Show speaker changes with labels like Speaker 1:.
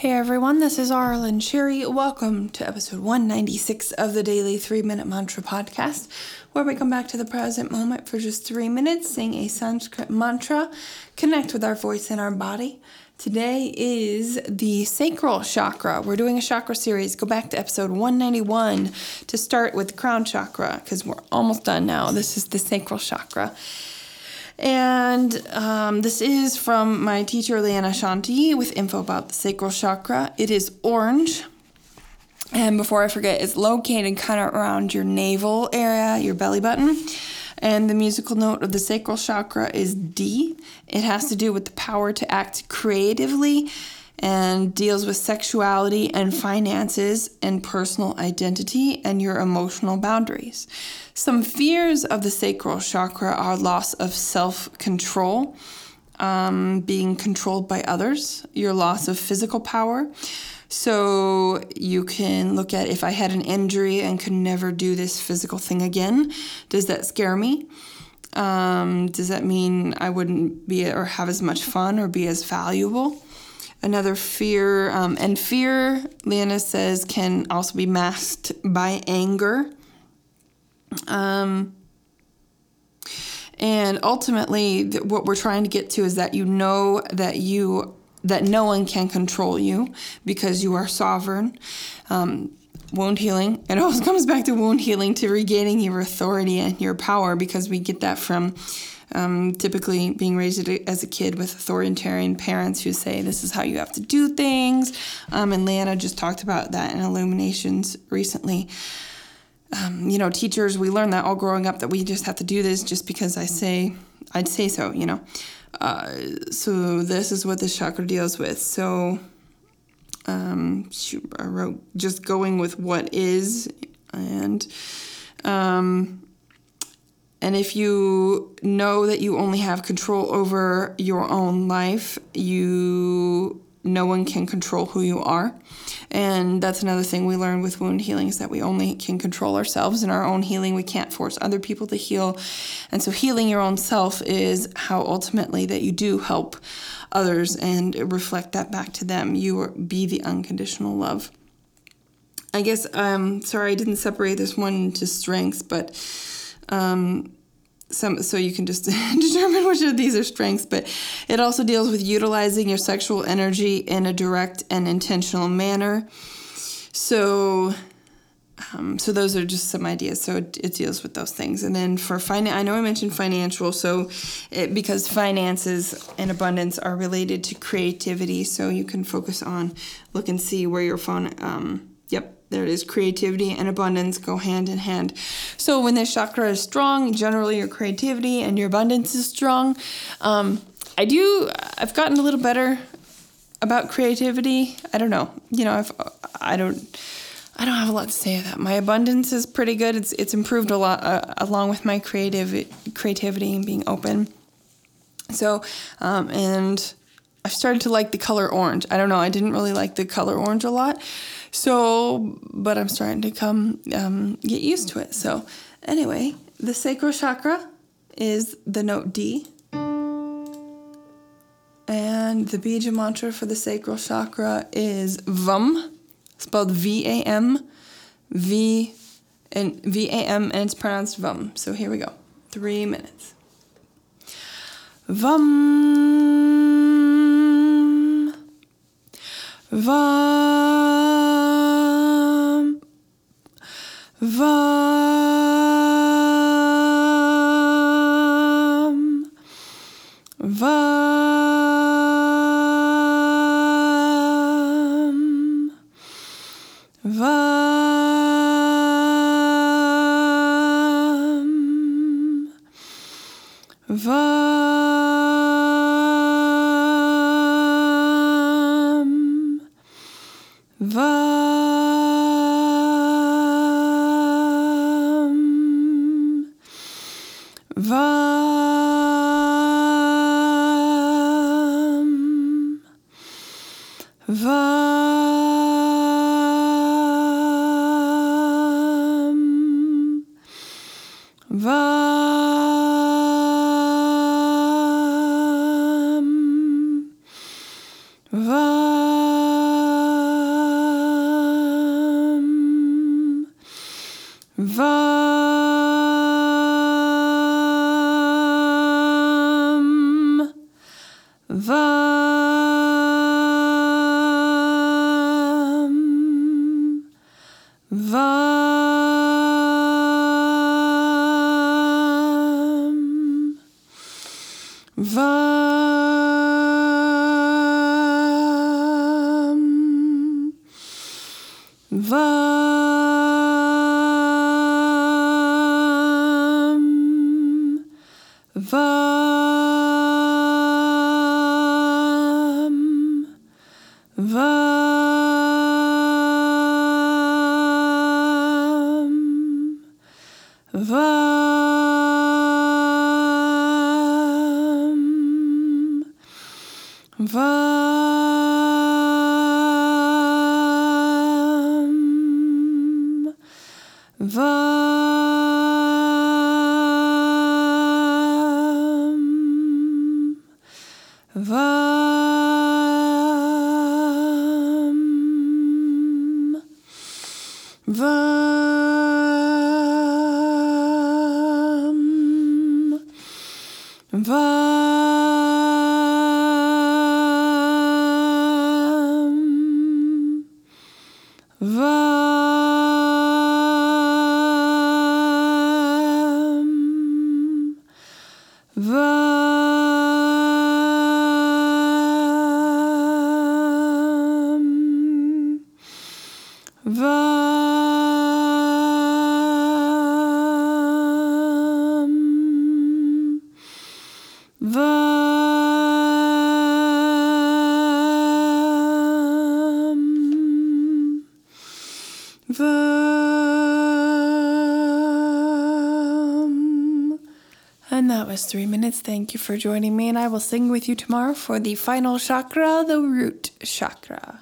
Speaker 1: Hey everyone, this is Arlen Sherry. Welcome to episode 196 of the Daily 3 Minute Mantra Podcast, where we come back to the present moment for just three minutes, sing a Sanskrit mantra, connect with our voice and our body. Today is the sacral chakra. We're doing a chakra series. Go back to episode 191 to start with the crown chakra because we're almost done now. This is the sacral chakra. And um, this is from my teacher, Leanna Shanti, with info about the sacral chakra. It is orange. And before I forget, it's located kind of around your navel area, your belly button. And the musical note of the sacral chakra is D. It has to do with the power to act creatively and deals with sexuality and finances and personal identity and your emotional boundaries. Some fears of the sacral chakra are loss of self control, um, being controlled by others, your loss of physical power. So you can look at if I had an injury and could never do this physical thing again, does that scare me? Um, does that mean I wouldn't be or have as much fun or be as valuable? Another fear, um, and fear, Leanna says, can also be masked by anger. Um, and ultimately, what we're trying to get to is that you know that you that no one can control you because you are sovereign. Um, wound healing. It always comes back to wound healing to regaining your authority and your power because we get that from um, typically being raised as a kid with authoritarian parents who say this is how you have to do things. Um, and Leanna just talked about that in Illuminations recently. Um, you know, teachers, we learned that all growing up that we just have to do this just because I say, I'd say so, you know. Uh, so this is what this chakra deals with. So um, I wrote just going with what is and um, and if you know that you only have control over your own life, you no one can control who you are. And that's another thing we learned with wound healing is that we only can control ourselves in our own healing. We can't force other people to heal. And so healing your own self is how ultimately that you do help others and reflect that back to them. You be the unconditional love. I guess um sorry I didn't separate this one into strengths, but um, some so you can just determine which of these are strengths but it also deals with utilizing your sexual energy in a direct and intentional manner. So um, so those are just some ideas. So it, it, deals with those things. And then for finance i know i mentioned financial so it, because finances and abundance are related to creativity so you can focus on look and see where your phone um, yep there it is creativity and abundance go hand in hand so when this chakra is strong generally your creativity and your abundance is strong um, i do i've gotten a little better about creativity i don't know you know i've i don't I don't have a lot to say of that. My abundance is pretty good. It's it's improved a lot uh, along with my creative creativity and being open. So, um, and I've started to like the color orange. I don't know. I didn't really like the color orange a lot. So, but I'm starting to come um, get used to it. So, anyway, the sacral chakra is the note D. And the bija mantra for the sacral chakra is VAM, spelled V A M, V and V A M, and it's pronounced VAM. So here we go. Three minutes. VAM. Vam, vam, vam, vam, vam, vam. Vam. Vam. Vam. Vam. Vam. Vam. Vam. Vam. Vam. Vam. And that was three minutes. Thank you for joining me, and I will sing with you tomorrow for the final chakra, the root chakra.